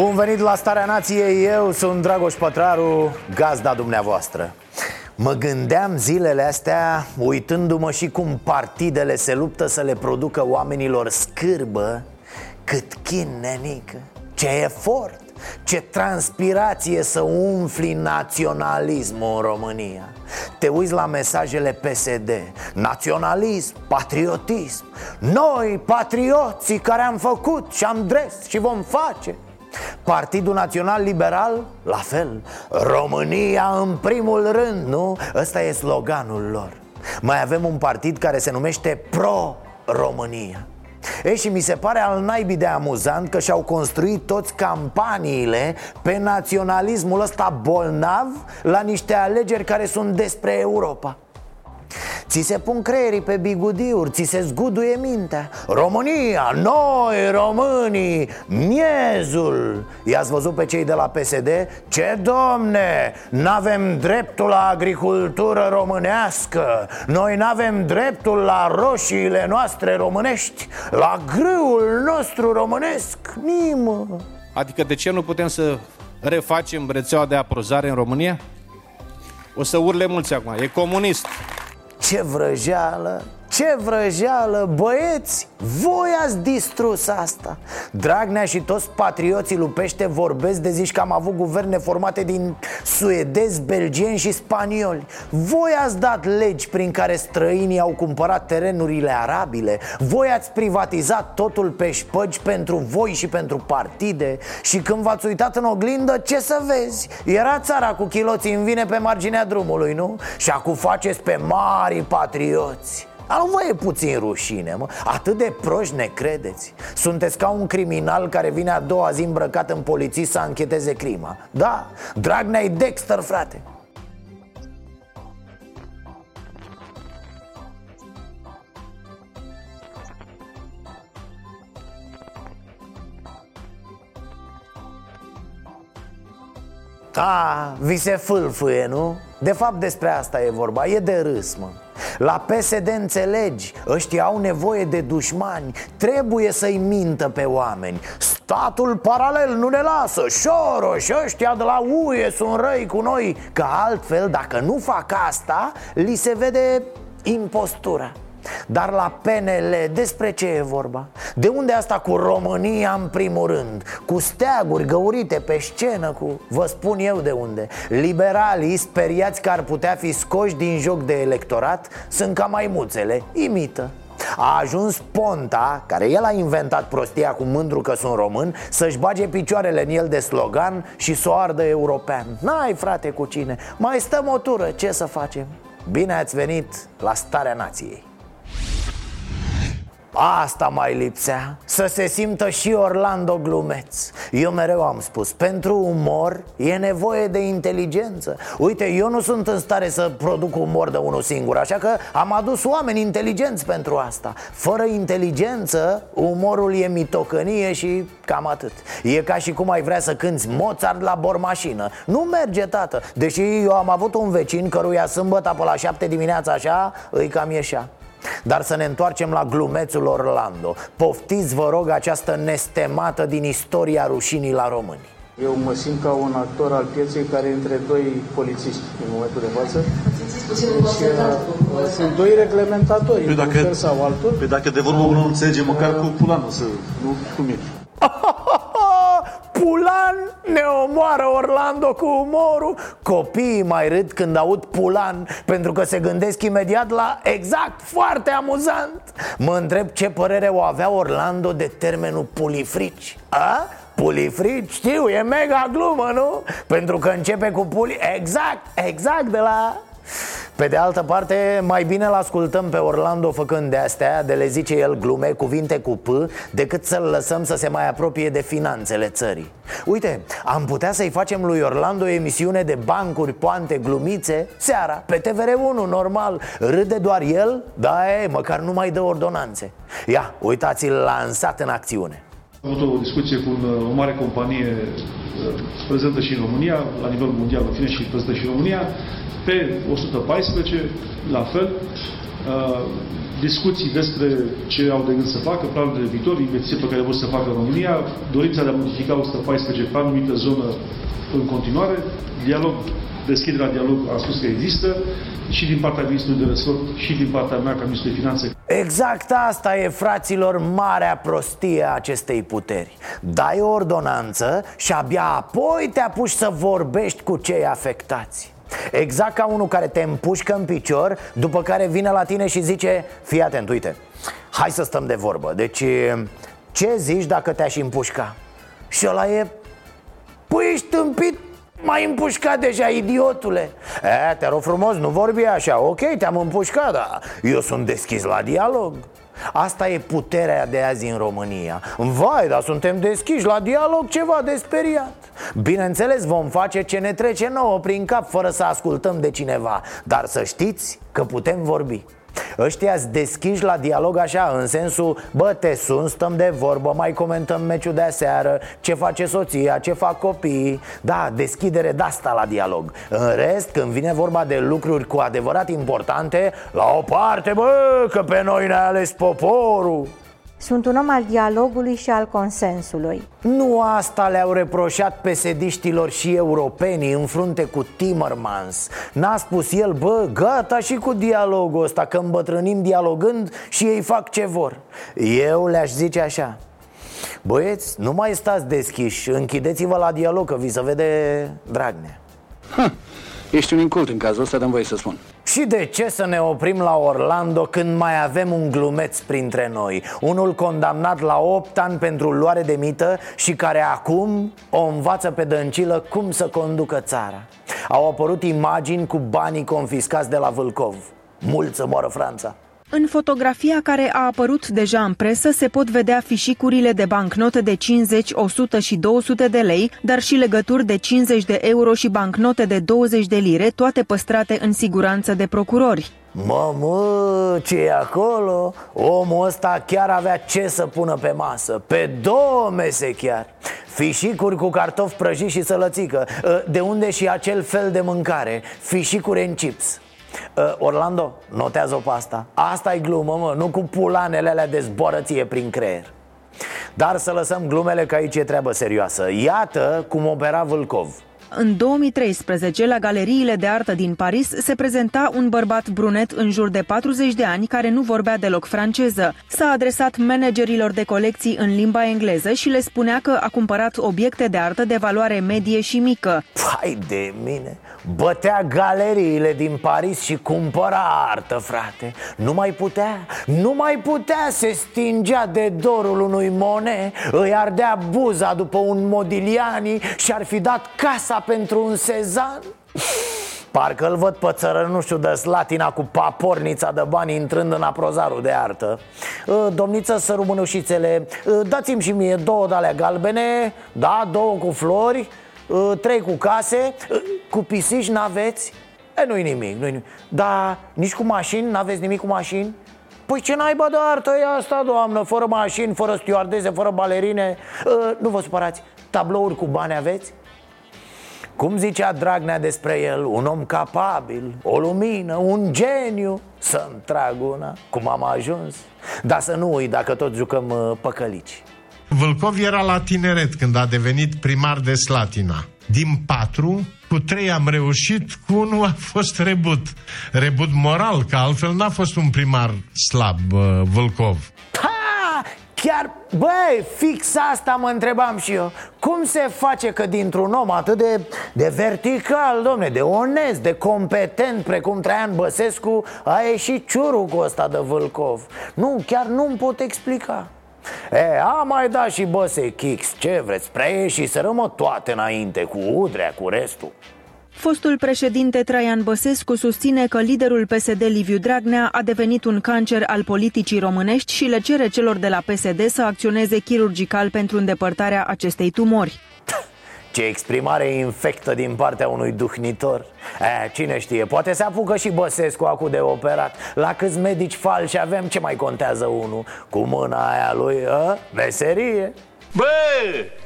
Bun venit la Starea Nației, eu sunt Dragoș Pătraru, gazda dumneavoastră. Mă gândeam zilele astea, uitându-mă și cum partidele se luptă să le producă oamenilor scârbă Cât chin, nenică, ce efort, ce transpirație să umfli naționalismul în România. Te uiți la mesajele PSD Naționalism, patriotism. Noi, patrioții care am făcut și am dres și vom face Partidul Național Liberal, la fel. România în primul rând, nu? Ăsta e sloganul lor. Mai avem un partid care se numește Pro-România. E și mi se pare al naibii de amuzant că și-au construit toți campaniile pe naționalismul ăsta bolnav la niște alegeri care sunt despre Europa Ți se pun creierii pe bigudiuri, ți se zguduie mintea. România, noi românii, miezul. I-ați văzut pe cei de la PSD? Ce domne, n-avem dreptul la agricultură românească. Noi n-avem dreptul la roșiile noastre românești La grâul nostru românesc, nimă. Adică de ce nu putem să refacem rețeaua de aprozare în România? O să urle mulți acum, e comunist Ce vrăjeală, ce vrăjeală, băieți, voi ați distrus asta. Dragnea și toți patrioții lupește vorbesc de zici că am avut guverne formate din suedezi, belgieni și spanioli. Voi ați dat legi prin care străinii au cumpărat terenurile arabile. Voi ați privatizat totul pe șpăgi pentru voi și pentru partide. Și când v-ați uitat în oglindă, ce să vezi? Era țara cu chiloții în vine pe marginea drumului, nu? Și acum faceți pe mari patrioți a, nu vă e puțin rușine, mă? Atât de proști ne credeți? Sunteți ca un criminal care vine a doua zi îmbrăcat în polițist să ancheteze crima. Da, Dragnea e Dexter, frate. A, vi se fâlfâie, nu? De fapt despre asta e vorba, e de râs, mă la PSD înțelegi, ăștia au nevoie de dușmani. Trebuie să-i mintă pe oameni. Statul paralel nu ne lasă. Șoroș, ăștia de la UE sunt răi cu noi Că altfel, dacă nu fac asta, li se vede impostura dar la PNL despre ce e vorba? De unde asta cu România în primul rând? Cu steaguri găurite pe scenă cu... Vă spun eu de unde Liberalii speriați că ar putea fi scoși din joc de electorat Sunt ca maimuțele, imită a ajuns Ponta, care el a inventat prostia cu mândru că sunt român Să-și bage picioarele în el de slogan și să o ardă european N-ai frate cu cine, mai stăm o tură, ce să facem? Bine ați venit la Starea Nației Asta mai lipsea. Să se simtă și Orlando glumeț. Eu mereu am spus Pentru umor e nevoie de inteligență. Uite, eu nu sunt în stare să produc umor de unul singur Așa că am adus oameni inteligenți pentru asta. Fără inteligență, umorul e mitocănie și cam atât. E ca și cum ai vrea să cânti Mozart la bormașină. Nu merge, tată. Deși eu am avut un vecin căruia sâmbătă pe la șapte dimineața așa Îi cam ieșea dar să ne întoarcem la glumețul Orlando Poftiți, vă rog, această nestemată din istoria rușinii la români Eu mă simt ca un actor al pieței care e între doi polițiști în momentul de față deci, uh, sunt doi reglementatori, Păi dacă- un fel sau altul. Păi dacă de vorbă unul nu înțelege, măcar cu pulanul să... Nu, cum e? Pulan ne omoară Orlando cu umorul Copiii mai râd când aud Pulan Pentru că se gândesc imediat la exact, foarte amuzant Mă întreb ce părere o avea Orlando de termenul pulifrici A? Pulifrici, știu, e mega glumă, nu? Pentru că începe cu puli... Exact, exact de la... Pe de altă parte, mai bine l ascultăm pe Orlando făcând de astea De le zice el glume, cuvinte cu P Decât să-l lăsăm să se mai apropie de finanțele țării. Uite, am putea să-i facem lui Orlando o emisiune de bancuri, poante, glumițe Seara, pe TVR1, normal. Râde doar el, da, e, măcar nu mai dă ordonanțe. Ia, uitați-l lansat în acțiune Am avut o discuție cu un, o mare companie uh, prezentă și în România, la nivel mondial, în fine și prezentă și în România, pe 114, la fel, uh, discuții despre ce au de gând să facă, planul de viitor, investiții pe care vor să facă în România, dorința de a modifica 114 pe anumită zonă în continuare, dialog, deschiderea dialog a spus că există, și din partea Ministrului de Resort și din partea mea ca Ministrul de Finanțe. Exact asta e, fraților, marea prostie a acestei puteri Dai o ordonanță și abia apoi te apuci să vorbești cu cei afectați Exact ca unul care te împușcă în picior După care vine la tine și zice Fii atent, uite, hai să stăm de vorbă Deci, ce zici dacă te-aș împușca? Și ăla e Păi ești tâmpit M-ai împușcat deja, idiotule. E, te rog frumos, nu vorbi așa Ok, te-am împușcat, dar eu sunt deschis la dialog. Asta e puterea de azi în România. Vai, dar suntem deschiși la dialog ceva de speriat. Bineînțeles vom face ce ne trece nouă prin cap Fără să ascultăm de cineva. Dar să știți că putem vorbi Ăștia deschiși la dialog așa În sensul, bă, te sun, stăm de vorbă Mai comentăm meciul de aseară Ce face soția, ce fac copiii. Da, deschidere de asta la dialog. În rest, când vine vorba de lucruri cu adevărat importante La o parte, bă, că pe noi ne-a ales poporul sunt un om al dialogului și al consensului. Nu asta le-au reproșat pesediștilor și europenii în frunte cu Timmermans. N-a spus el, bă, gata și cu dialogul ăsta, că îmbătrânim dialogând și ei fac ce vor. Eu le-aș zice așa Băieți, nu mai stați deschiși, închideți-vă la dialog, că vi se vede Dragnea. Ha, Ești un incult în cazul ăsta, dăm voie să spun și de ce să ne oprim la Orlando când mai avem un glumeț printre noi? Unul condamnat la 8 ani pentru luare de mită și care acum o învață pe dăncilă cum să conducă țara. Au apărut imagini cu banii confiscați de la Vâlcov. Mult să moară Franța în fotografia care a apărut deja în presă se pot vedea fișicurile de bancnote de 50, 100 și 200 de lei, dar și legături de 50 de euro și bancnote de 20 de lire, toate păstrate în siguranță de procurori. Mamă, ce e acolo? Omul ăsta chiar avea ce să pună pe masă. Pe două mese chiar. Fișicuri cu cartofi prăjiți și sălățică. De unde și acel fel de mâncare? Fișicuri în chips Uh, Orlando, notează-o pe asta. Asta e glumă, mă, nu cu pulanele alea de zborăție prin creier. Dar să lăsăm glumele că aici e treabă serioasă. Iată cum opera Vâlcov în 2013, la galeriile de artă din Paris, se prezenta un bărbat brunet în jur de 40 de ani care nu vorbea deloc franceză. S-a adresat managerilor de colecții în limba engleză și le spunea că a cumpărat obiecte de artă de valoare medie și mică. Hai de mine! Bătea galeriile din Paris și cumpăra artă, frate Nu mai putea, nu mai putea Se stingea de dorul unui Monet Îi ardea buza după un Modigliani Și ar fi dat casa pentru un Sezan Parcă îl văd pe țără, nu știu, de slatina cu papornița de bani intrând în aprozarul de artă ă, Domniță, să rumânușițele, ă, dați-mi și mie două de alea galbene Da, două cu flori Uh, trei cu case, uh, cu pisici n-aveți? E, nu-i nimic, nu-i nimic Da, nici cu mașini, n-aveți nimic cu mașini? Păi ce naiba de artă e asta, doamnă? Fără mașini, fără stewardeze, fără balerine uh, Nu vă supărați, tablouri cu bani aveți? Cum zicea Dragnea despre el, un om capabil, o lumină, un geniu Să-mi trag una, cum am ajuns Dar să nu uit dacă tot jucăm uh, păcălici Vâlcov era la tineret când a devenit primar de Slatina. Din patru, cu trei am reușit, cu unul a fost rebut. Rebut moral, că altfel n-a fost un primar slab, uh, Vâlcov. Ha! Chiar, băi, fix asta mă întrebam și eu. Cum se face că dintr-un om atât de, de vertical, domne, de onest, de competent Precum Traian Băsescu A ieșit ciurul ăsta de Vâlcov? Nu, chiar nu-mi pot explica. E, a mai dat și băse Kix, ce vreți, preie și să rămă toate înainte Cu udrea, cu restul Fostul președinte Traian Băsescu susține că liderul PSD Liviu Dragnea a devenit un cancer al politicii românești și le cere celor de la PSD să acționeze chirurgical pentru îndepărtarea acestei tumori. Ce exprimare infectă din partea unui duhnitor e, Cine știe, poate se apucă și Băsescu acum de operat La câți medici falși avem, ce mai contează unul? Cu mâna aia lui, a? meserie Bă,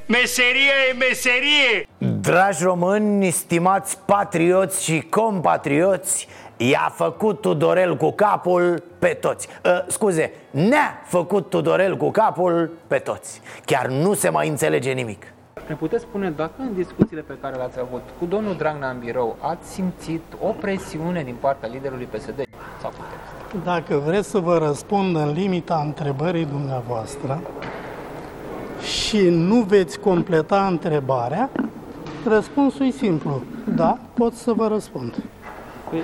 meserie e meserie Dragi români, stimați patrioți și compatrioți I-a făcut Tudorel cu capul pe toți uh, Scuze, ne-a făcut Tudorel cu capul pe toți Chiar nu se mai înțelege nimic ne puteți spune dacă în discuțiile pe care le-ați avut cu domnul Dragnea în birou ați simțit o presiune din partea liderului PSD? Sau puteți? Dacă vreți să vă răspund în limita întrebării dumneavoastră și nu veți completa întrebarea, răspunsul e simplu. Da, pot să vă răspund. Păi,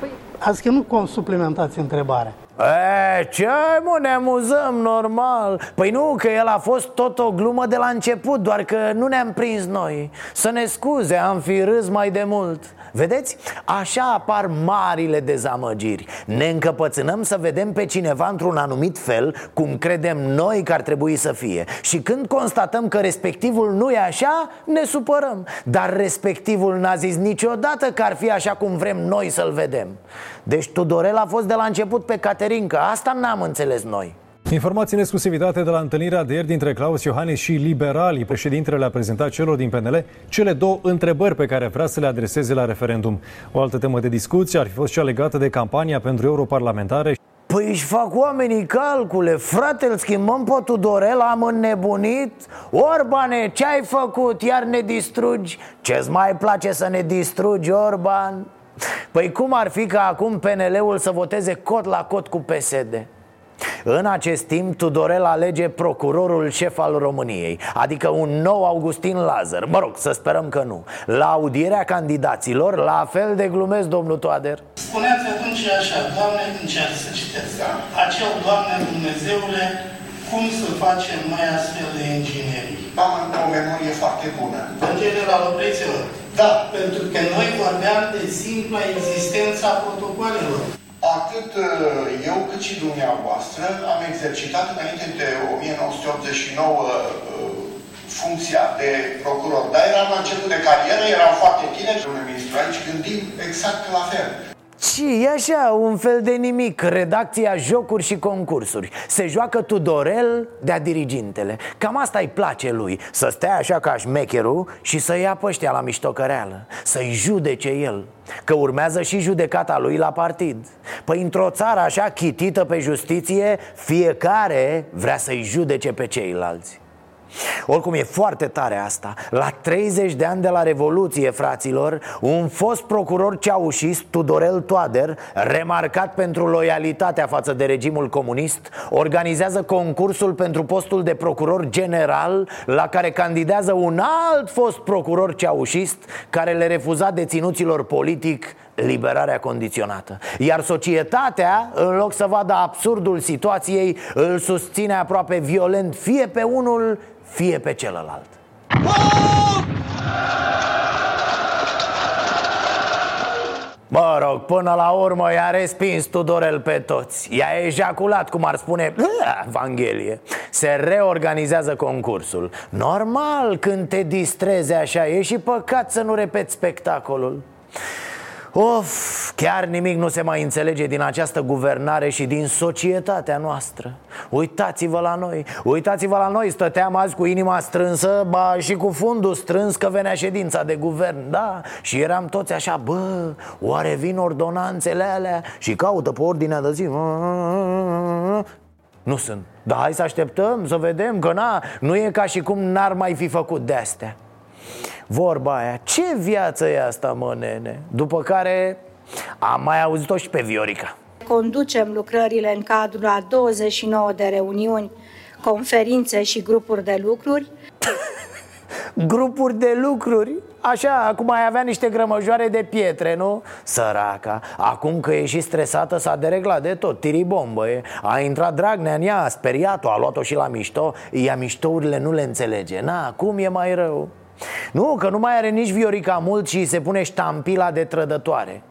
păi... Azi că nu suplimentați întrebarea. E, ce ai, mă, ne amuzăm normal. Păi nu, că el a fost tot o glumă de la început Doar că nu ne-am prins noi. Să ne scuze, am fi râs mai de mult. Vedeți? Așa apar marile dezamăgiri. Ne încăpățânăm să vedem pe cineva într-un anumit fel Cum credem noi că ar trebui să fie. Și când constatăm că respectivul nu e așa Ne supărăm. Dar respectivul n-a zis niciodată că ar fi așa cum vrem noi să-l vedem. Deci Tudorel a fost de la început pe Caterinca Asta n-am înțeles noi Informații în exclusivitate de la întâlnirea de ieri dintre Claus Iohannis și liberalii. Președintele le-a prezentat celor din PNL cele două întrebări pe care vrea să le adreseze la referendum. O altă temă de discuție ar fi fost cea legată de campania pentru europarlamentare. Păi își fac oamenii calcule Frate, îl schimbăm pe Tudorel, am înnebunit Orbane, ce ai făcut? Iar ne distrugi? Ce-ți mai place să ne distrugi, Orban? Păi cum ar fi ca acum PNL-ul să voteze cot la cot cu PSD? În acest timp, Tudorel alege procurorul șef al României Adică un nou Augustin Lazar Mă rog, să sperăm că nu La audierea candidaților, la fel de glumesc domnul Toader Spuneați atunci așa, Doamne, încerc să citesc da? Acel, Doamne Dumnezeule, cum să facem mai astfel de inginerii? Am o memorie foarte bună În general, opriți-vă Da Pentru că noi vorbeam de simpla existența protocolelor atât uh, eu cât și dumneavoastră am exercitat înainte de 1989 uh, funcția de procuror. Dar eram la început de carieră, eram foarte tineri, domnule ministru, aici gândim exact la fel. Și e așa, un fel de nimic. Redacția jocuri și concursuri. Se joacă Tudorel de-a dirigintele. Cam asta îi place lui. Să stea așa ca șmecherul Și să ia păștea la miștocăreală. Să-i judece el. Că urmează și judecata lui la partid. Păi într-o țară așa chitită pe justiție Fiecare vrea să-i judece pe ceilalți oricum e foarte tare asta. La 30 de ani de la Revoluție, fraților Un fost procuror ceaușist, Tudorel Toader Remarcat pentru loialitatea față de regimul comunist Organizează concursul pentru postul de procuror general La care candidează un alt fost procuror ceaușist Care le refuza deținuților politic liberarea condiționată. Iar societatea, în loc să vadă absurdul situației Îl susține aproape violent fie pe unul, fie pe celălalt. Mă rog, până la urmă i-a respins Tudorel pe toți. I-a ejaculat, cum ar spune Evanghelie. Se reorganizează concursul. Normal, când te distrezi așa E și păcat să nu repeți spectacolul Of, chiar nimic nu se mai înțelege din această guvernare și din societatea noastră. Uitați-vă la noi, uitați-vă la noi. Stăteam azi cu inima strânsă, ba și cu fundul strâns că venea ședința de guvern. Da, și eram toți așa, bă, oare vin ordonanțele alea? Și caută pe ordinea de zi. Nu sunt, dar hai să așteptăm, să vedem că na, nu e ca și cum n-ar mai fi făcut de astea Vorba aia, ce viață e asta, mă, nene? După care am mai auzit-o și pe Viorica Conducem lucrările în cadrul a 29 de reuniuni, conferințe și grupuri de lucruri Grupuri de lucruri? Așa, acum ai avea niște grămăjoare de pietre, nu? Săraca, acum că e și stresată s-a dereglat de tot, tiribombă e A intrat Dragnea în ea, a speriat-o, a luat-o și la mișto Ea miștourile nu le înțelege Na, cum e mai rău? Nu, că nu mai are nici Viorica mult și se pune ștampila de trădătoare.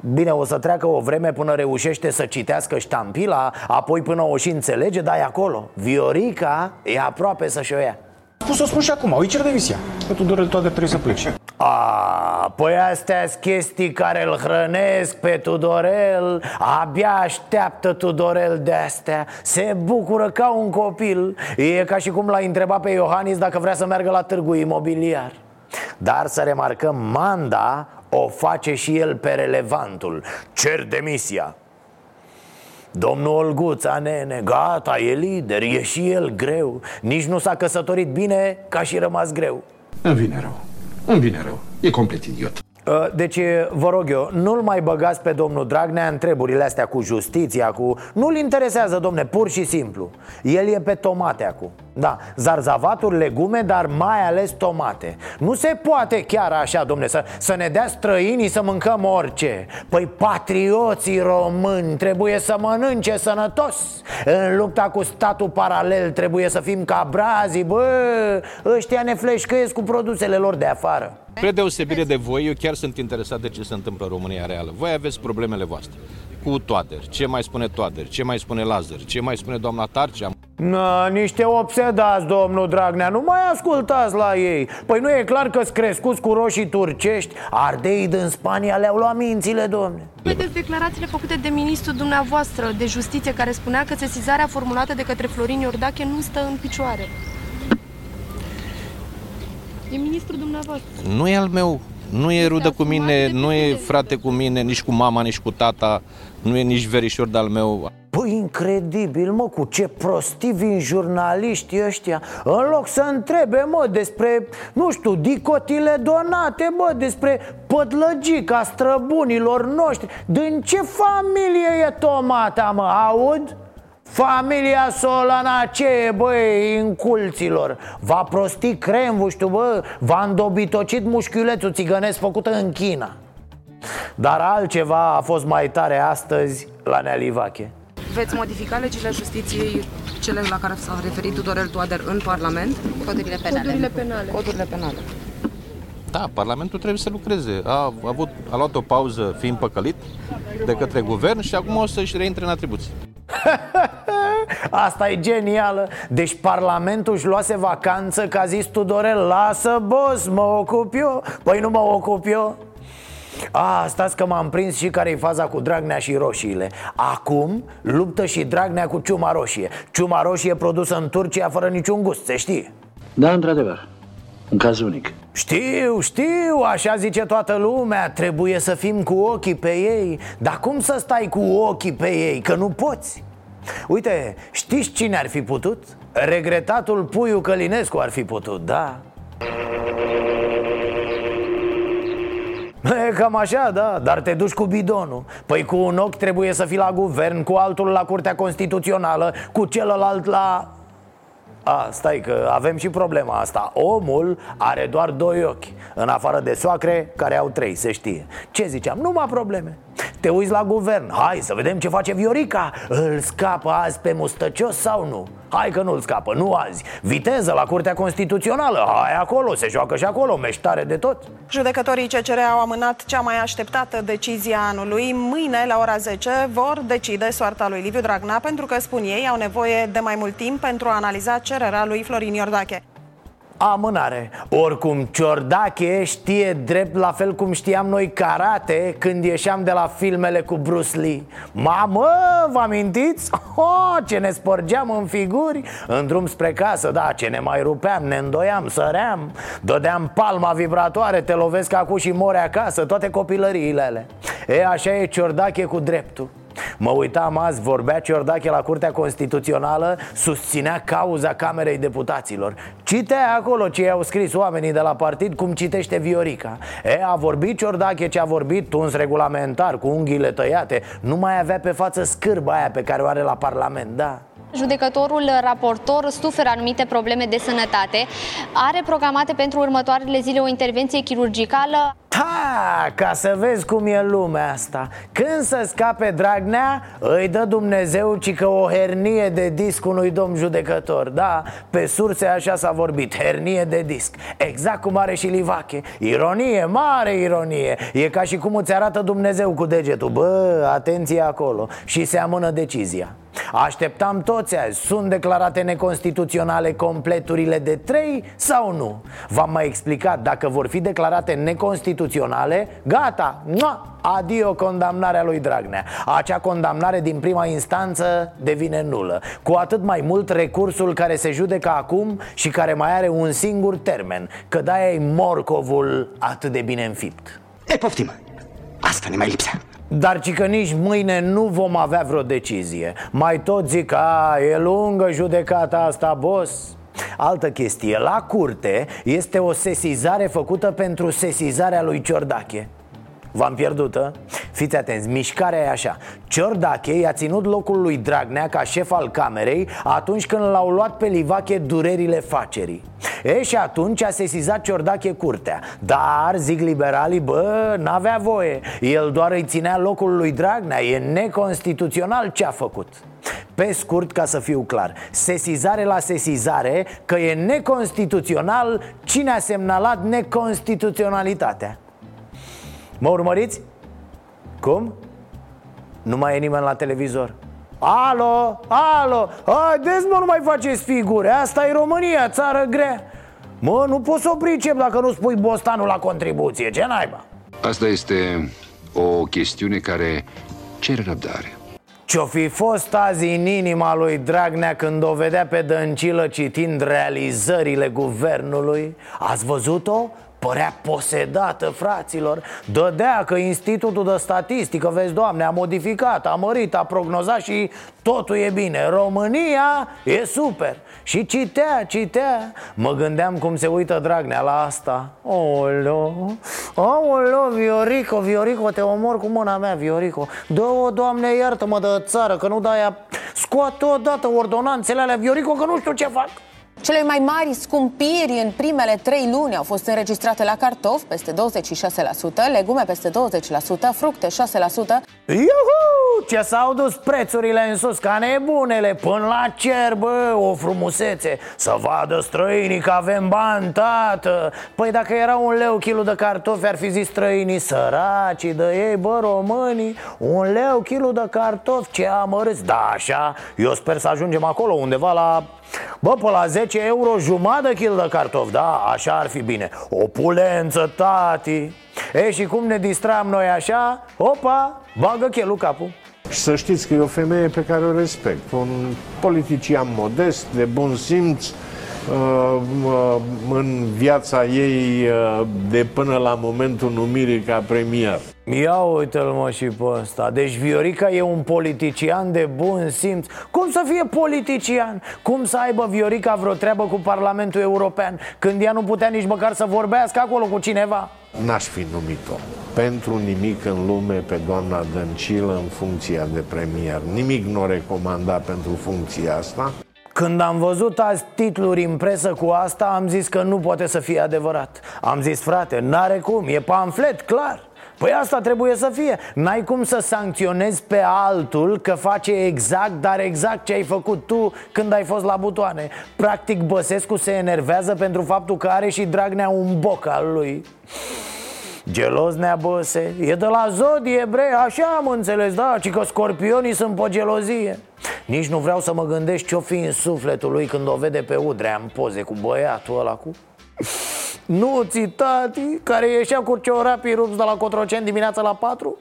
Bine, o să treacă o vreme până reușește să citească ștampila Apoi până o și înțelege, dar e acolo. Viorica e aproape să-și o ia Pus să spun și acum, îi cer demisia Că Tudorel toate trebuie să plece. A, păi astea sunt chestii care îl hrănesc pe Tudorel. Abia așteaptă Tudorel de astea. Se bucură ca un copil. E ca și cum l-a întrebat pe Iohannis dacă vrea să meargă la târgu imobiliar. Dar să remarcăm, Manda o face și el pe relevantul. Cer demisia Domnul Olguța, nene, gata, e lider, e și el greu. Nici nu s-a căsătorit bine, ca și rămas greu. Îmi vine rău, îmi vine rău, e complet idiot. Uh, deci, vă rog eu, nu-l mai băgați pe domnul Dragnea în treburile astea cu justiția, cu... Nu-l interesează, domne, pur și simplu. El e pe tomate acum Da, zarzavaturi, legume, dar mai ales tomate. Nu se poate chiar așa, domne, să, să ne dea străinii să mâncăm orice. Păi patrioții români trebuie să mănânce sănătos. În lupta cu statul paralel trebuie să fim ca brazii Bă, ăștia ne fleșcăiesc cu produsele lor de afară. Spre deosebire de voi, eu chiar sunt interesat de ce se întâmplă în România reală. Voi aveți problemele voastre. Cu Toader, ce mai spune Toader, ce mai spune Lazar, ce mai spune doamna Tarcea. Na, niște obsedați, domnul Dragnea, nu mai ascultați la ei. Păi nu e clar că s crescuți cu roșii turcești? Ardeii din Spania le-au luat mințile, domne. Vedeți declarațiile făcute de ministrul dumneavoastră de justiție Care spunea că sesizarea formulată de către Florin Iordache nu stă în picioare? E ministrul dumneavoastră. Nu e al meu, nu e rudă cu mine, nu e frate cu mine, nici cu mama, nici cu tata, nu e nici verișor de-al meu. Păi incredibil, mă, cu ce prostii vin jurnaliștii ăștia. În loc să întrebe, mă, despre, nu știu, dicotile donate, mă, despre pătlăgica străbunilor noștri. Din ce familie e tomata, mă, aud? Familia Solana ce e, băi, inculților? Va prosti cremvuștiu, bă V-a îndobitocit mușchiulețul țigănesc făcută în China. Dar altceva a fost mai tare astăzi la Nealivache Veți modifica legile justiției, cele la care s-a referit Tudorel Toader în Parlament? Codurile penale. Codurile penale. Codurile penale. Da, Parlamentul trebuie să lucreze. A, avut, a luat o pauză fiind păcălit de către guvern și acum o să-și reintre în atribuții. Asta e genială Deci Parlamentul își luase vacanță Că a zis Tudorel Lasă, boss, mă ocup eu Păi nu mă ocup eu a, stați că m-am prins și care e faza cu Dragnea și roșiile. Acum luptă și Dragnea cu ciuma roșie. Ciuma roșie produsă în Turcia fără niciun gust, se știe. Da, într-adevăr, un caz unic. Știu, știu, așa zice toată lumea. Trebuie să fim cu ochii pe ei. Dar cum să stai cu ochii pe ei, că nu poți? Uite, știți cine ar fi putut? Regretatul Puiu Călinescu ar fi putut, da E cam așa, da, dar te duci cu bidonul. Păi cu un ochi trebuie să fii la guvern Cu altul la Curtea Constituțională Cu celălalt la... A, stai că avem și problema asta. Omul are doar doi ochi În afară de soacre care au trei, se știe. Ce ziceam? Numai probleme. Te uiți la guvern. Hai să vedem ce face Viorica. Îl scapă azi pe mustăcios sau nu? Hai că nu-l scapă, nu azi. Viteză la Curtea Constituțională. Hai acolo, se joacă și acolo, meștare de tot. Judecătorii CCR au amânat cea mai așteptată decizie a anului. Mâine, la ora 10, vor decide soarta lui Liviu Dragnea pentru că, spun ei, au nevoie de mai mult timp pentru a analiza cererea lui Florin Iordache. Amânare. Oricum, Ciordache știe drept la fel cum știam noi karate Când ieșeam de la filmele cu Bruce Lee. Mamă, vă amintiți? Oh, ce ne spărgeam în figuri. În drum spre casă, da, ce ne mai rupeam, ne îndoiam, săream. Dădeam palma vibratoare, te lovesc acum și mori acasă Toate copilăriile alea. E, așa e Ciordache cu dreptul Mă uitam azi, vorbea Ciordache la Curtea Constituțională Susținea cauza Camerei Deputaților. Citea acolo ce i-au scris oamenii de la partid Cum citește Viorica. E, a vorbit Ciordache ce a vorbit Tuns regulamentar, cu unghiile tăiate. Nu mai avea pe față scârba aia pe care o are la Parlament, da Judecătorul raportor suferă anumite probleme de sănătate. Are programate pentru următoarele zile o intervenție chirurgicală. Ha, ca să vezi cum e lumea asta. Când să scape Dragnea, îi dă Dumnezeu ci că o hernie de disc unui domn judecător. Da, pe surse așa s-a vorbit, hernie de disc. Exact cum are și Livache. Ironie, mare ironie. E ca și cum îți arată Dumnezeu cu degetul. Bă, atenție acolo. Și se amână decizia Așteptam toți azi Sunt declarate neconstituționale completurile de 3 sau nu? V-am mai explicat, dacă vor fi declarate neconstituționale Gata, Mua! adio condamnarea lui Dragnea. Acea condamnare din prima instanță devine nulă. Cu atât mai mult recursul care se judecă acum și care mai are un singur termen Că de-aia e morcovul atât de bine înfipt. E, poftim, asta ne mai lipsea dar ci că nici mâine nu vom avea vreo decizie. Mai tot zic, a, e lungă judecata asta, boss. Altă chestie, la curte este o sesizare făcută pentru sesizarea lui Ciordache V-am pierdut, a? Fiți atenți, mișcarea e așa. Ciordache i-a ținut locul lui Dragnea ca șef al camerei Atunci când l-au luat pe Livache durerile facerii. E și atunci a sesizat Ciordache curtea. Dar, zic liberalii, bă, n-avea voie. El doar îi ținea locul lui Dragnea. E neconstituțional ce a făcut. Pe scurt, ca să fiu clar Sesizare la sesizare Că e neconstituțional Cine a semnalat neconstituționalitatea Mă urmăriți? Cum? Nu mai e nimeni la televizor Alo, alo, haideți mă, nu mai faceți figure Asta e România, țară grea Mă, nu pot să o pricep dacă nu spui bostanul la contribuție Ce naiba? Asta este o chestiune care cere răbdare Ce-o fi fost azi în inima lui Dragnea când o vedea pe Dăncilă citind realizările guvernului? Ați văzut-o? Părea posedată, fraților. Dădea că Institutul de Statistică, vezi, doamne, a modificat, a mărit, a prognozat și totul e bine. România e super. Și citea, citea. Mă gândeam cum se uită Dragnea la asta. Oleo, oleo, Viorico, Viorico, te omor cu mâna mea, Viorico. Dă-o, doamne, iartă-mă de țară, că nu de aia Scoate odată ordonanțele alea, Viorico, că nu știu ce fac cele mai mari scumpiri în primele trei luni au fost înregistrate la cartofi, peste 26%, legume peste 20%, fructe 6%. Iuhu! Ce s-au dus prețurile în sus ca nebunele Până la cer, bă, o frumusețe Să vadă străinii că avem bani, tată Păi dacă era un leu kilo de cartofi Ar fi zis străinii săraci de ei, bă, românii Un leu kilo de cartofi, ce amărâți Da, așa, eu sper să ajungem acolo undeva la Bă, pe la 10 euro jumătate kil de cartofi, da? Așa ar fi bine Opulență, tati E, și cum ne distram noi așa? Opa, bagă chelul capul și să știți că e o femeie pe care o respect Un politician modest, de bun simț uh, uh, În viața ei uh, de până la momentul numirii ca premier. Ia uite-l mă și pe ăsta. Deci Viorica e un politician de bun simț. Cum să fie politician? Cum să aibă Viorica vreo treabă cu Parlamentul European Când ea nu putea nici măcar să vorbească acolo cu cineva? N-aș fi numit-o. Pentru nimic în lume pe doamna Dăncilă în funcția de premier. Nimic nu o recomanda pentru funcția asta când am văzut azi titluri în presă cu asta, am zis că nu poate să fie adevărat. Am zis, frate, n-are cum, e pamflet, clar. Păi asta trebuie să fie. N-ai cum să sancționezi pe altul că face exact, dar exact ce ai făcut tu când ai fost la butoane. Practic Băsescu se enervează pentru faptul că are și Dragnea un boc al lui Gelos neabăse E de la zodie, bre, așa am înțeles, da Ci că scorpionii sunt pe gelozie Nici nu vreau să mă gândesc ce-o fi în sufletul lui Când o vede pe Udrea în poze cu băiatul ăla cu... Nu ți tati, care ieșea cu ciorapii rupți de la Cotroceni dimineața la 4?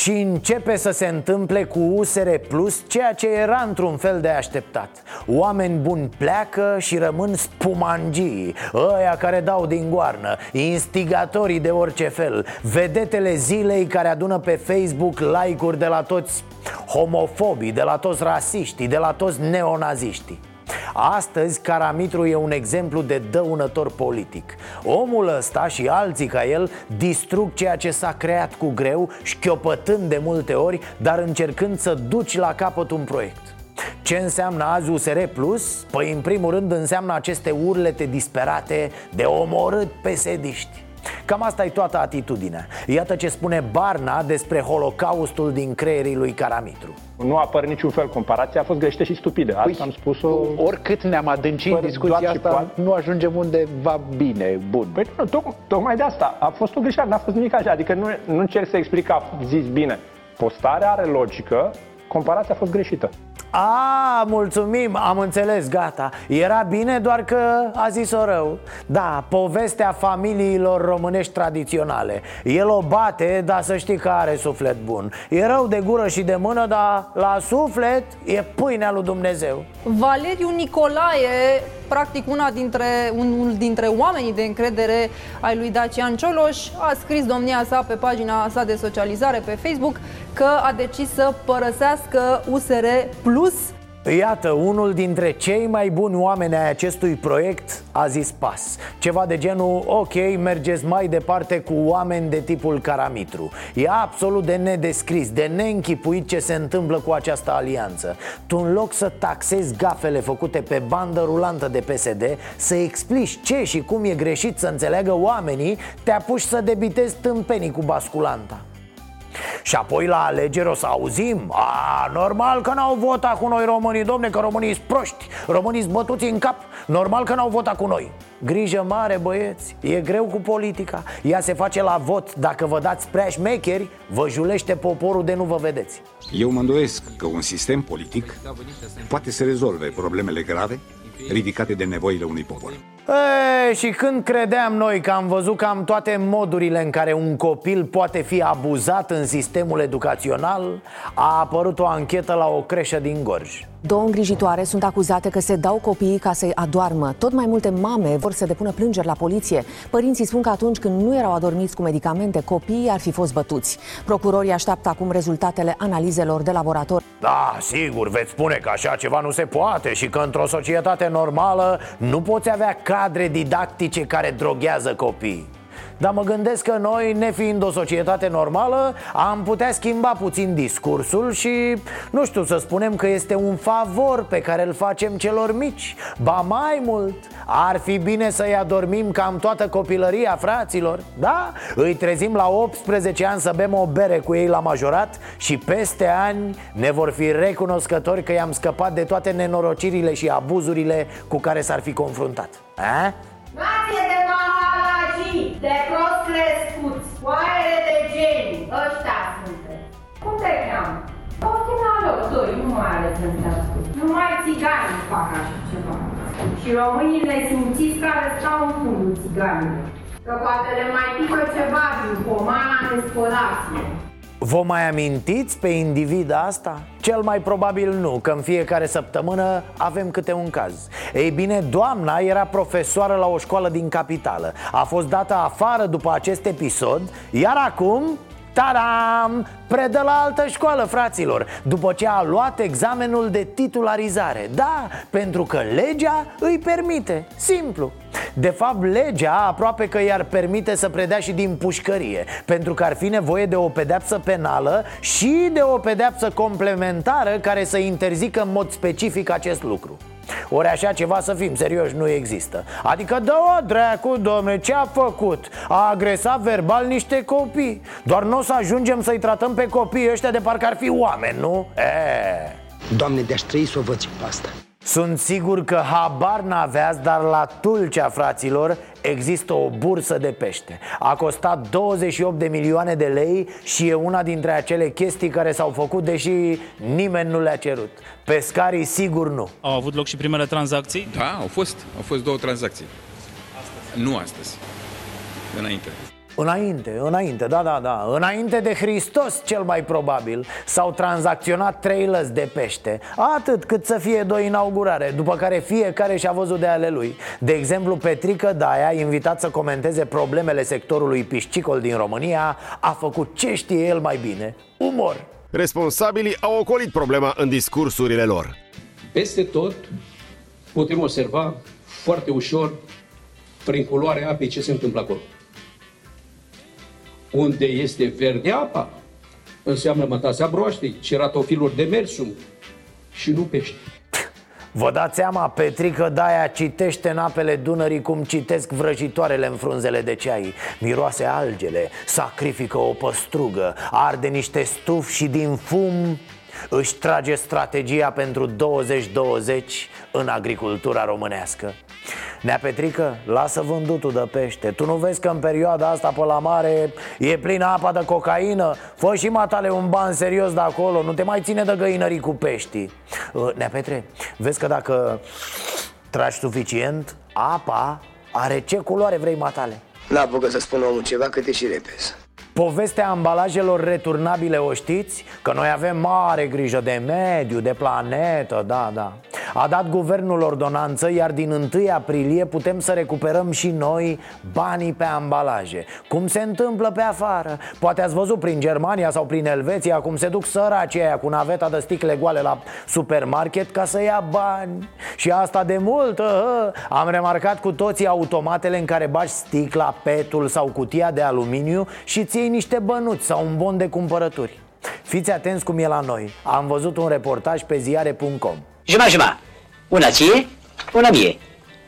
Și începe să se întâmple cu USR Plus ceea ce era într-un fel de așteptat. Oameni buni pleacă și rămân spumangii Ăia care dau din goarnă, instigatorii de orice fel Vedetele zilei care adună pe Facebook like-uri de la toți homofobii, de la toți rasiștii, de la toți neonaziștii Astăzi Caramitru e un exemplu de dăunător politic. Omul ăsta și alții ca el distrug ceea ce s-a creat cu greu Șchiopătând de multe ori, dar încercând să duci la capăt un proiect. Ce înseamnă azi USR Plus? Păi în primul rând înseamnă aceste urlete disperate de omorât pesediști Cam asta e toată atitudinea. Iată ce spune Barna despre holocaustul din creierii lui Caramitru. Nu apare niciun fel comparația, a fost greșită și stupidă. Asta păi, am spus-o Oricât ne-am adâncit în discuția asta, poate. nu ajungem undeva bine, bun. Păi nu, toc, tocmai de asta, a fost o greșeală, n-a fost nimic așa. Adică nu, nu încerc să explic că a zis bine. Postarea are logică, comparația a fost greșită a, mulțumim, am înțeles, gata. Era bine doar că a zis-o rău. Da, povestea familiilor românești tradiționale. El o bate, dar să știi că are suflet bun. E rău de gură și de mână, dar la suflet e pâinea lui Dumnezeu. Valeriu Nicolae, practic una dintre, unul dintre oamenii de încredere ai lui Dacian Cioloș A scris domnia sa pe pagina sa de socializare pe Facebook Că a decis să părăsească USR Plus Iată, unul dintre cei mai buni oameni ai acestui proiect a zis pas. Ceva de genul, ok, mergeți mai departe cu oameni de tipul Caramitru. E absolut de nedescris, de neînchipuit ce se întâmplă cu această alianță. Tu în loc să taxezi gafele făcute pe bandă rulantă de PSD Să explici ce și cum e greșit să înțeleagă oamenii Te apuci să debitezi tâmpenii cu basculanta și apoi la alegeri o să auzim. A, normal că n-au votat cu noi românii, domne, că românii sunt proști Românii sunt bătuți în cap. Normal că n-au votat cu noi. Grijă mare, băieți, e greu cu politica. Ea se face la vot. Dacă vă dați prea șmecheri, vă julește poporul de nu vă vedeți. Eu mă îndoiesc că un sistem politic poate să rezolve problemele grave ridicate de nevoile unui popor e, Și când credeam noi că am văzut cam toate modurile în care un copil poate fi abuzat în sistemul educațional A apărut o anchetă la o creșă din Gorj Două îngrijitoare sunt acuzate că se dau copiii ca să-i adoarmă. Tot mai multe mame vor să depună plângeri la poliție. Părinții spun că atunci când nu erau adormiți cu medicamente, copiii ar fi fost bătuți. Procurorii așteaptă acum rezultatele analizelor de laborator. Da, sigur, veți spune că așa ceva nu se poate și că într-o societate normală nu poți avea cadre didactice care droghează copiii. Dar mă gândesc că noi, nefiind o societate normală, am putea schimba puțin discursul și, nu știu, să spunem că este un favor pe care îl facem celor mici Ba mai mult, ar fi bine să-i adormim cam toată copilăria fraților Da? Îi trezim la 18 ani să bem o bere cu ei la majorat Și peste ani ne vor fi recunoscători că i-am scăpat de toate nenorocirile și abuzurile cu care s-ar fi confruntat A? Nație de mahalagii, de prost crescuți, oaie de geni, ăștia sunteți. Cum te cheamă? Postina lor, doi, nu mai are să Numai țiganii fac așa ceva. Și românii nesimțiți care stau în fundul țiganilor. Că poate le mai pică ceva din pomana nespărație. Vă mai amintiți pe individa asta? Cel mai probabil nu, că în fiecare săptămână avem câte un caz Ei bine, doamna era profesoară la o școală din capitală A fost dată afară după acest episod Iar acum Tadam! Predă la altă școală, fraților După ce a luat examenul de titularizare. Da, pentru că legea îi permite. Simplu. De fapt, legea aproape că i-ar permite să predea și din pușcărie Pentru că ar fi nevoie de o pedeapsă penală Și de o pedeapsă complementară Care să interzică în mod specific acest lucru ori așa ceva să fim serioși nu există Adică dă-o dracu, domne, ce a făcut? A agresat verbal niște copii Doar nu o să ajungem să-i tratăm pe copiii ăștia de parcă ar fi oameni, nu? E. Doamne, de-aș trăi să o văd și pe asta sunt sigur că habar n-aveați, dar la Tulcea, fraților, există o bursă de pește. A costat 28 de milioane de lei și e una dintre acele chestii care s-au făcut deși nimeni nu le-a cerut. Pescarii sigur nu. Au avut loc și primele tranzacții? Da, au fost, au fost două tranzacții. Astăzi. Nu astăzi, înainte Înainte, înainte, da, da, da. Înainte de Hristos, cel mai probabil S-au tranzacționat trei lăzi de pește. Atât cât să fie două inaugurare După care fiecare și-a văzut de ale lui. De exemplu, Petrică Daia, invitat să comenteze problemele sectorului piscicol din România A făcut ce știe el mai bine Umor. Responsabilii au ocolit problema în discursurile lor. Peste tot putem observa foarte ușor prin culoarea apei ce se întâmplă acolo. Unde este verde apa, înseamnă mătasea broaștei, ceratofiluri de mersum și nu pești. Vă dați seama, Petrică de-aia citește în apele Dunării cum citesc vrăjitoarele în frunzele de ceai Miroase algele, sacrifică o păstrugă, arde niște stuf și din fum își trage strategia pentru 2020 în agricultura românească. Nea Petrică, lasă vândutul de pește. Tu nu vezi că în perioada asta pe la mare e plină apa de cocaină? Fă și matale un ban serios de acolo. Nu te mai ține de găinării cu pești uh, Nea Petre, vezi că dacă tragi suficient Apa are ce culoare vrei matale? N-a să spună omul ceva cât e și repes Povestea ambalajelor returnabile o știți? Că noi avem mare grijă de mediu, de planetă, da, da. A dat guvernul ordonanță, iar din 1 aprilie putem să recuperăm și noi banii pe ambalaje. Cum se întâmplă pe afară? Poate ați văzut prin Germania sau prin Elveția Cum se duc săracii aia cu naveta de sticle goale la supermarket ca să ia bani. Și asta de mult, uh, am remarcat cu toții automatele în care bagi sticla, petul sau cutia de aluminiu și ții niște bănuți sau un bon de cumpărături. Fiți atenți cum e la noi. Am văzut un reportaj pe ziare.com Juma, juma. Una ție, una mie.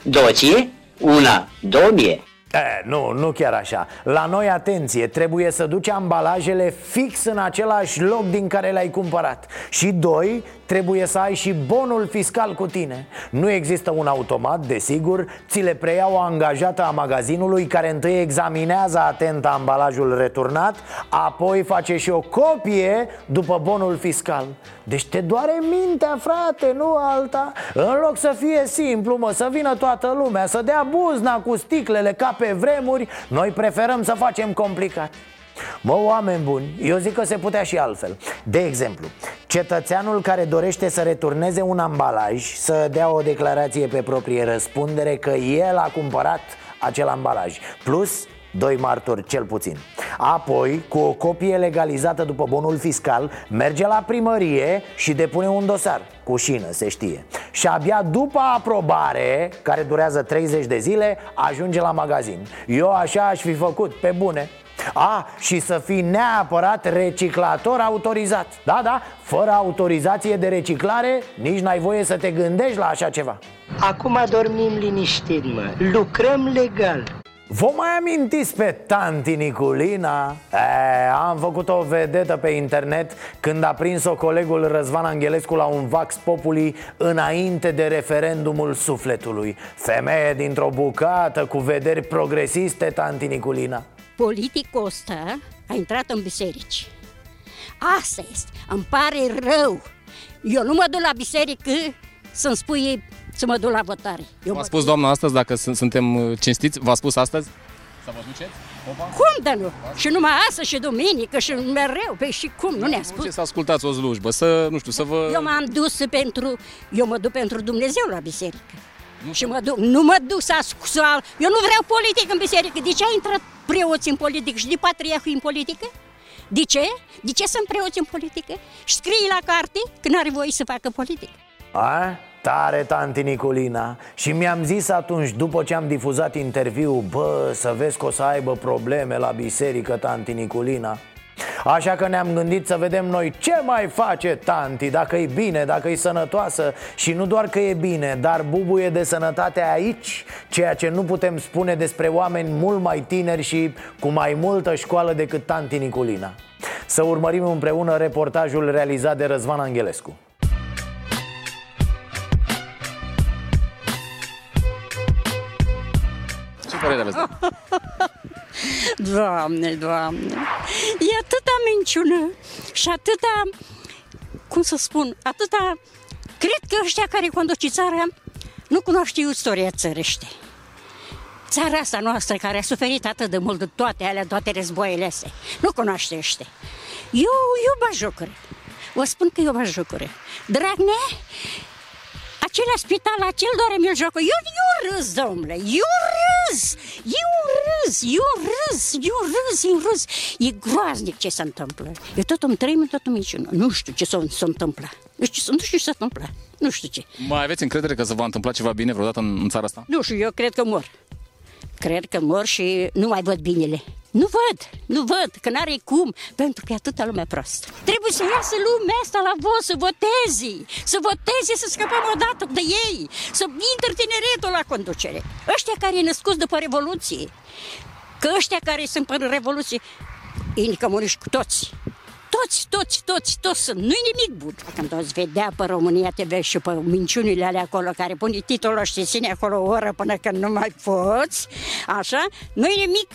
Două ție, una, două mie. E, nu, nu chiar așa. La noi, atenție, trebuie să duci ambalajele fix în același loc din care le-ai cumpărat. Și doi, trebuie să ai și bonul fiscal cu tine. Nu există un automat, desigur Ți le preia o angajată a magazinului Care întâi examinează atent ambalajul returnat Apoi face și o copie după bonul fiscal. Deci te doare mintea, frate, nu alta. În loc să fie simplu, mă, să vină toată lumea Să dea buzna cu sticlele ca pe vremuri Noi preferăm să facem complicat Mă, oameni buni, eu zic că se putea și altfel. De exemplu, cetățeanul care dorește să returneze un ambalaj Să dea o declarație pe proprie răspundere că el a cumpărat acel ambalaj Plus doi martori cel puțin. Apoi, cu o copie legalizată după bonul fiscal Merge la primărie și depune un dosar. Cu șină, se știe. Și abia după aprobare, care durează 30 de zile Ajunge la magazin. Eu așa aș fi făcut, pe bune a, și să fii neapărat reciclator autorizat. Da, da, fără autorizație de reciclare Nici n-ai voie să te gândești la așa ceva. Acum dormim liniștit, mă. Lucrăm legal. Vă mai amintiți pe tanti Niculina? E, am făcut o vedetă pe internet când a prins-o colegul Răzvan Angelescu la un Vax Populi înainte de referendumul sufletului. Femeie dintr-o bucată cu vederi progresiste, tanti Niculina politicul ăsta a intrat în biserici. Asta este. Îmi pare rău. Eu nu mă duc la biserică să-mi spui să mă duc la votare. Eu V-a spus duc... doamna astăzi dacă suntem uh, cinstiți? V-a spus astăzi? Să vă duceți? Opa. Cum de nu? Și numai astăzi și duminică și mereu, pe și cum, nu ne-a spus. Ce să ascultați o slujbă, să, nu știu, să vă... Eu m-am dus pentru, eu mă duc pentru Dumnezeu la biserică. Nu și mă duc, nu mă duc să ascult, eu nu vreau politică în biserică. De ce a intrat preoți în politică și de patriarhii în politică? De ce? De ce sunt preoți în politică? Și scrie la carte că n-are voie să facă politică. A? Tare, tanti Nicolina Și mi-am zis atunci, după ce am difuzat interviu Bă, să vezi că o să aibă probleme la biserică, tanti Nicolina Așa că ne-am gândit să vedem noi ce mai face tanti Dacă e bine, dacă e sănătoasă. Și nu doar că e bine, dar bubuie de sănătate aici Ceea ce nu putem spune despre oameni mult mai tineri și cu mai multă școală decât tanti Niculina. Să urmărim împreună reportajul realizat de Răzvan Angelescu Doamne, Doamne, e atâta minciună și atâta, cum să spun, atâta... Cred că ăștia care conduce țara nu cunoaște istoria țărește. Țara asta noastră care a suferit atât de mult de toate alea, toate războaiele astea, nu cunoaște ăștia. Eu, eu mă jucăre. Vă spun că eu mă jucăre. Dragnea acela spital, acel doare mi-l joacă. Eu, eu râs, domnule, eu râs, eu râs, eu râs, eu râs, eu râs. E groaznic ce se întâmplă. Eu tot îmi trăim, tot îmi Nu știu ce se întâmplă. Nu știu, nu știu ce s-a întâmplat. Nu știu ce. Mai aveți încredere că se va întâmpla ceva bine vreodată în, în țara asta? Nu știu, eu cred că mor. Cred că mor și nu mai văd binele. Nu văd, nu văd, că n-are cum, pentru că e atâta lume proastă. Trebuie să iasă lumea asta la vot, să voteze, să voteze, să scăpăm odată de ei, să intre tineretul la conducere. Ăștia care e născuți după Revoluție, că ăștia care sunt până Revoluție, ei comuniști cu toți. Toți, toți, toți, toți sunt. Nu-i nimic bun. Când o vedea pe România TV și pe minciunile alea acolo, care pune titlul și ține acolo o oră până când nu mai poți, așa, nu-i nimic.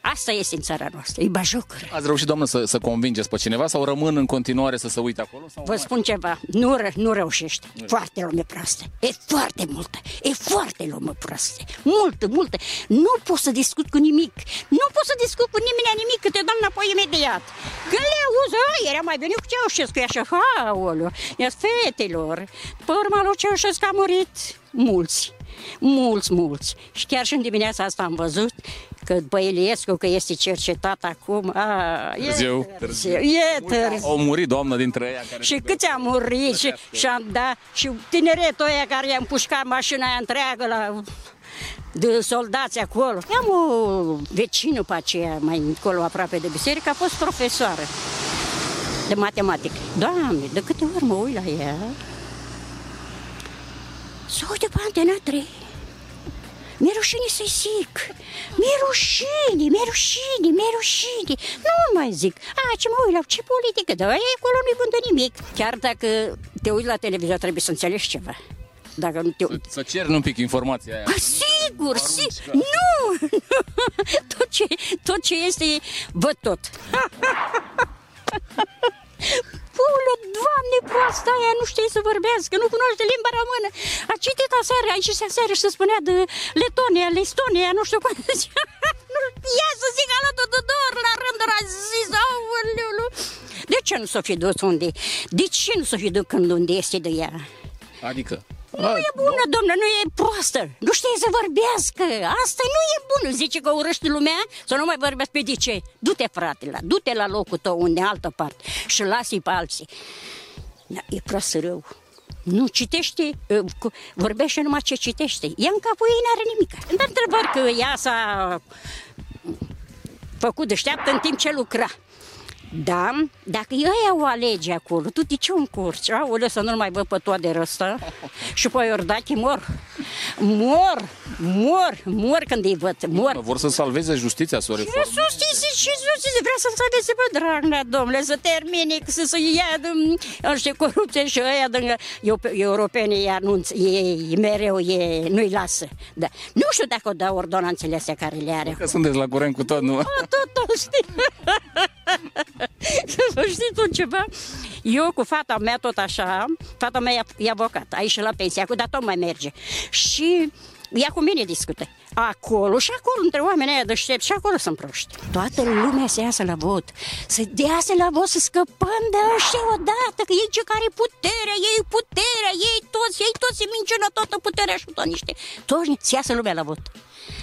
Asta este în țara noastră, e bajocură. Ați reușit, doamnă, să, să convingeți pe cineva sau rămân în continuare să se uite acolo? Sau Vă spun ceva, nu, ră, nu reușește. Foarte lume proastă. E foarte multă. E foarte lume proastă. Multă, multă. Nu pot să discut cu nimic. Nu pot să discut cu nimeni nimic, că te dau înapoi imediat. Când le auzi, a, era mai venit cu Ceaușescu, e așa, ha, olio, ia fetelor. Pe urma lui Ceaușescu a murit mulți. Mulți, mulți. Și chiar și în dimineața asta am văzut că după Iliescu, că este cercetat acum, a, e Târziu. târziu. E târziu. Au murit, doamnă, dintre ei care... Și câți am murit și, și am dat și tineretul ăia care i-am pușcat mașina aia întreagă la de soldați acolo. Am o vecină pe aceea, mai încolo aproape de biserică, a fost profesoară de matematică. Doamne, de câte ori mă uit la ea, să uite pe antena 3. Mi-e rușine să-i zic. Mi-e rușine, mi-e rușine, mi-e rușine. Nu mai zic. A, ce mă uit la ce politică, dar aia acolo nu-i vândă nimic. Chiar dacă te uiți la televizor, trebuie să înțelegi ceva. Dacă nu te uiți. Să ceri un pic informația aia. A, sigur, si... Nu! tot, ce, tot ce este, văd tot. Pulă, doamne, proasta aia nu știe să vorbească, nu cunoaște limba română. A citit aseară, aici și aseară și se spunea de Letonia, Lestonia, nu știu cum zicea. nu, ia să zic alături de două ori la rând, a zis, aoleu, De ce nu s-o fi dus unde? De ce nu s-o fi dus când unde este de ea? Adică? Nu e bună, domnule, nu e proastă. Nu știe să vorbească. Asta nu e bună. Zice că urăște lumea să nu mai vorbească pe de ce. Du-te, frate, la, du-te la locul tău unde altă parte și lasă-i pe alții. Da, e proastă rău. Nu citește, vorbește numai ce citește. Ea în capul ei n-are nimic. Dar întrebat că ea s-a făcut deșteaptă în timp ce lucra. Da, dacă ăia o alege acolo, tu de ce o încurci? Aoleu, să nu mai văd pe toate răstă. Și pe Iordache mor. Mor, mor, mor când îi văd, mor. Vor să salveze justiția, să o Și reformeze. justiție, și justiție, vrea să-l salveze pe Dragnea, domnule, să termine, să se ia de, ăștia corupție și ăia de, eu, europenii îi anunț, ei mereu e, nu-i lasă. Da. Nu știu dacă o dau ordonanțele astea care le are. Că sunteți la curent cu tot, nu? Tot, tot, știi? Să știi tu ceva? Eu cu fata mea tot așa, fata mea e- e avocat, a ieșit la pensie, acum, dar tot mai merge. Și ea cu mine discută. Acolo și acolo, între oamenii aia deștepți, și acolo sunt proști. Toată lumea să iasă la vot. Să iasă la vot, să scăpăm de ăștia odată, că ei ce care puterea, ei puterea, ei toți, ei toți se minciună toată puterea și tot niște. Toți să iasă lumea la vot.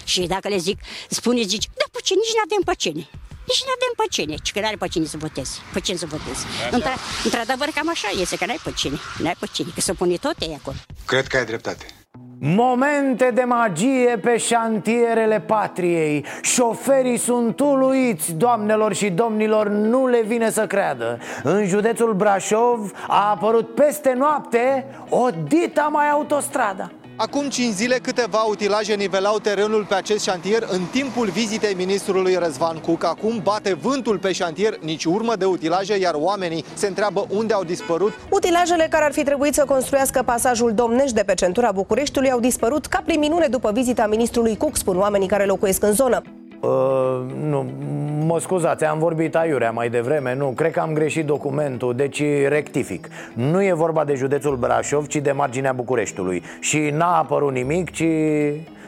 Și dacă le zic, spune, zici, da, pe ce, nici n-avem pe cine. Nici nu avem pe cine, ci că n-are pe cine să votezi. Pe cine să votezi. Într- într-adevăr, cam așa este, că n-ai pe cine. N-ai pe cine, că se pune tot ei acolo. Cred că ai dreptate. Momente de magie pe șantierele patriei Șoferii sunt uluiți, doamnelor și domnilor, nu le vine să creadă În județul Brașov a apărut peste noapte o dita mai autostrada Acum 5 zile câteva utilaje nivelau terenul pe acest șantier în timpul vizitei ministrului Răzvan Cuc. Acum bate vântul pe șantier, nici urmă de utilaje, iar oamenii se întreabă unde au dispărut. Utilajele care ar fi trebuit să construiască pasajul Domnești de pe centura Bucureștiului au dispărut ca prin minune după vizita ministrului Cuc, spun oamenii care locuiesc în zonă. Uh, nu, mă scuzați, am vorbit aiurea mai devreme Nu, cred că am greșit documentul, deci rectific. Nu e vorba de județul Brașov, ci de marginea Bucureștiului. Și n-a apărut nimic, ci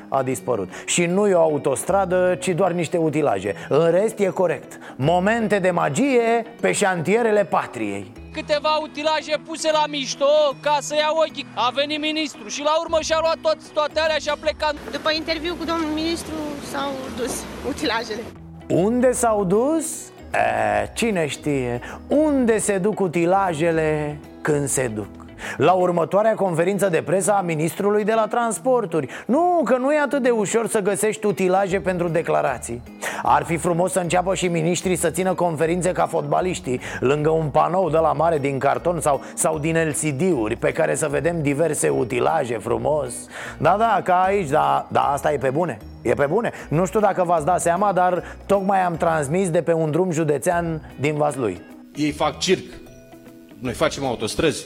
a dispărut. Și nu e o autostradă, ci doar niște utilaje. În rest e corect. Momente de magie pe șantierele patriei. Câteva utilaje puse la mișto ca să ia ochii. A venit ministru și la urmă și-a luat tot, toate alea și a plecat. După interviu cu domnul ministru s-au dus utilajele. Unde s-au dus? E, cine știe Unde se duc utilajele când se duc la următoarea conferință de presă a ministrului de la transporturi Nu, că nu e atât de ușor să găsești utilaje pentru declarații Ar fi frumos să înceapă și ministrii să țină conferințe ca fotbaliștii Lângă un panou de la mare din carton sau, sau din LCD-uri Pe care să vedem diverse utilaje frumos Da, da, ca aici, da, da, asta e pe bune E pe bune. Nu știu dacă v-ați dat seama, dar tocmai am transmis de pe un drum județean din Vaslui. Ei fac circ. Noi facem autostrăzi.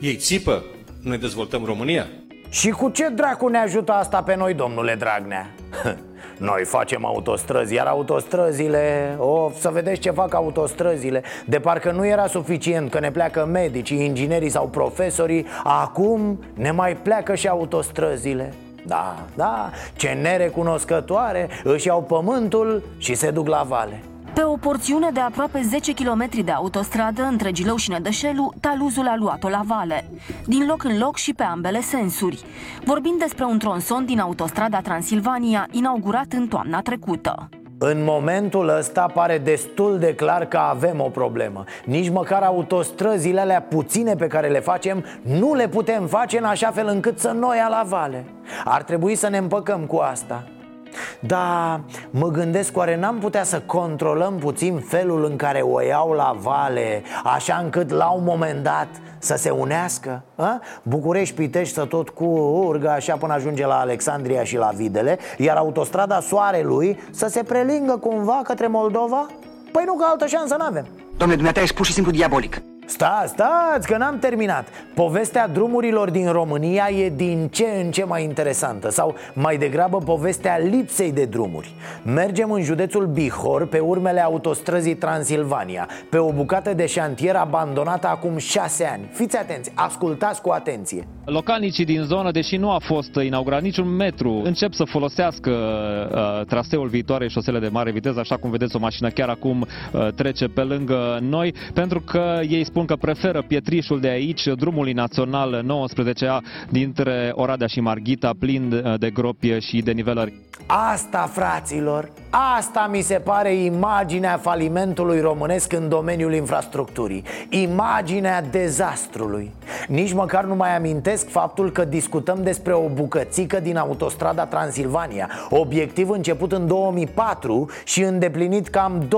Ei țipă. Noi dezvoltăm România. Și cu ce dracu ne ajută asta pe noi, domnule Dragnea? Noi facem autostrăzi, iar autostrăzile... O, să vedeți ce fac autostrăzile De parcă nu era suficient că ne pleacă medicii, inginerii sau profesorii Acum ne mai pleacă și autostrăzile da, da, ce nerecunoscătoare Își iau pământul și se duc la vale pe o porțiune de aproape 10 km de autostradă între Gilău și Nădășelu, taluzul a luat-o la vale. Din loc în loc și pe ambele sensuri. Vorbind despre un tronson din autostrada Transilvania, inaugurat în toamna trecută. În momentul ăsta pare destul de clar că avem o problemă Nici măcar autostrăzile alea puține pe care le facem Nu le putem face în așa fel încât să noi la vale Ar trebui să ne împăcăm cu asta da, mă gândesc, oare n-am putea să controlăm puțin felul în care o iau la vale Așa încât la un moment dat să se unească a? București, Pitești să tot cu urgă așa până ajunge la Alexandria și la Videle Iar autostrada Soarelui să se prelingă cumva către Moldova? Păi nu că altă șansă n-avem Domnule, dumneata ești pur și simplu diabolic Stați, stați, că n-am terminat. Povestea drumurilor din România e din ce în ce mai interesantă Sau mai degrabă povestea lipsei de drumuri. Mergem în județul Bihor pe urmele autostrăzii Transilvania Pe o bucată de șantier abandonată acum șase ani. Fiți atenți, ascultați cu atenție. Localnicii din zonă, deși nu a fost inaugurat niciun metru Încep să folosească uh, traseul viitoarei șosele de mare viteză Așa cum vedeți o mașină chiar acum uh, trece pe lângă noi Pentru că ei spun că preferă pietrișul de aici, drumul național 19A dintre Oradea și Marghita, plin de gropi și de nivelări. Asta, fraților, asta mi se pare imaginea falimentului românesc în domeniul infrastructurii. Imaginea dezastrului. Nici măcar nu mai amintesc faptul că discutăm despre o bucățică din autostrada Transilvania. Obiectiv început în 2004 și îndeplinit cam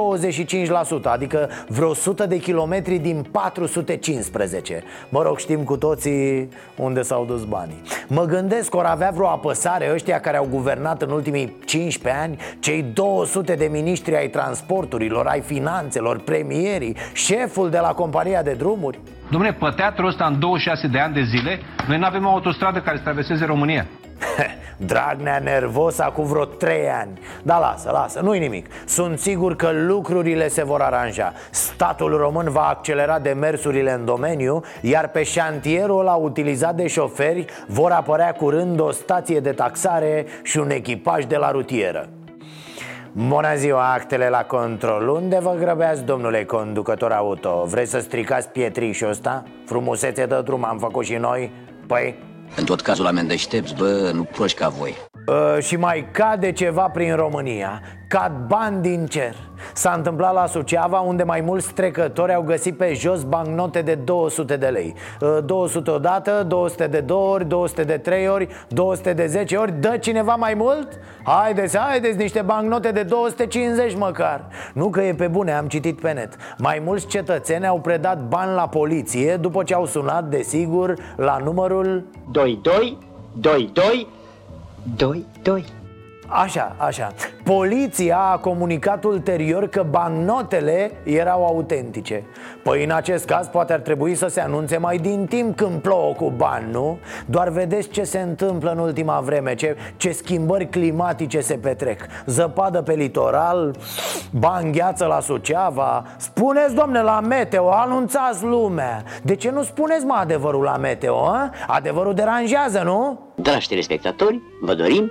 25% Adică vreo 100 de kilometri din 415 Mă rog, știm cu toții unde s-au dus banii. Mă gândesc că or avea vreo apăsare ăștia care au guvernat în ultimii 15 ani Cei 200 de miniștri ai transporturilor, ai finanțelor, premierii Șeful de la compania de drumuri? Dom'le, pe teatrul ăsta în 26 de ani de zile Noi nu avem o autostradă care să traverseze România. Dragnea nervos acum vreo trei ani. Da, lasă, lasă, nu-i nimic. Sunt sigur că lucrurile se vor aranja. Statul român va accelera demersurile în domeniu Iar pe șantierul ăla utilizat de șoferi Vor apărea curând o stație de taxare și un echipaj de la rutieră Bună ziua, actele la control. Unde vă grăbeați, domnule conducător auto? Vreți să stricați pietrișul ăsta? Frumusețe de drum am făcut și noi. Păi, în tot cazul la deștepți, bă, nu proști ca voi. Uh, Și mai cade ceva prin România. Cad bani din cer S-a întâmplat la Suceava unde mai mulți trecători au găsit pe jos bancnote de 200 de lei. 200 odată, 200 de două ori, 200 de trei ori, 200 de 10 ori. Dă cineva mai mult? Haideți, haideți, niște bancnote de 250 măcar. Nu că e pe bune, am citit pe net. Mai mulți cetățeni au predat bani la poliție După ce au sunat, desigur, la numărul 22 22 22 Așa, așa Poliția a comunicat ulterior că bancnotele erau autentice Păi în acest caz poate ar trebui să se anunțe mai din timp când plouă cu bani, nu? Doar vedeți ce se întâmplă în ultima vreme Ce, ce schimbări climatice se petrec Zăpadă pe litoral, bani gheață la Suceava Spuneți, domne, la meteo, anunțați lumea De ce nu spuneți, mă, adevărul la meteo, a? Adevărul deranjează, nu? Dragi telespectatori, vă dorim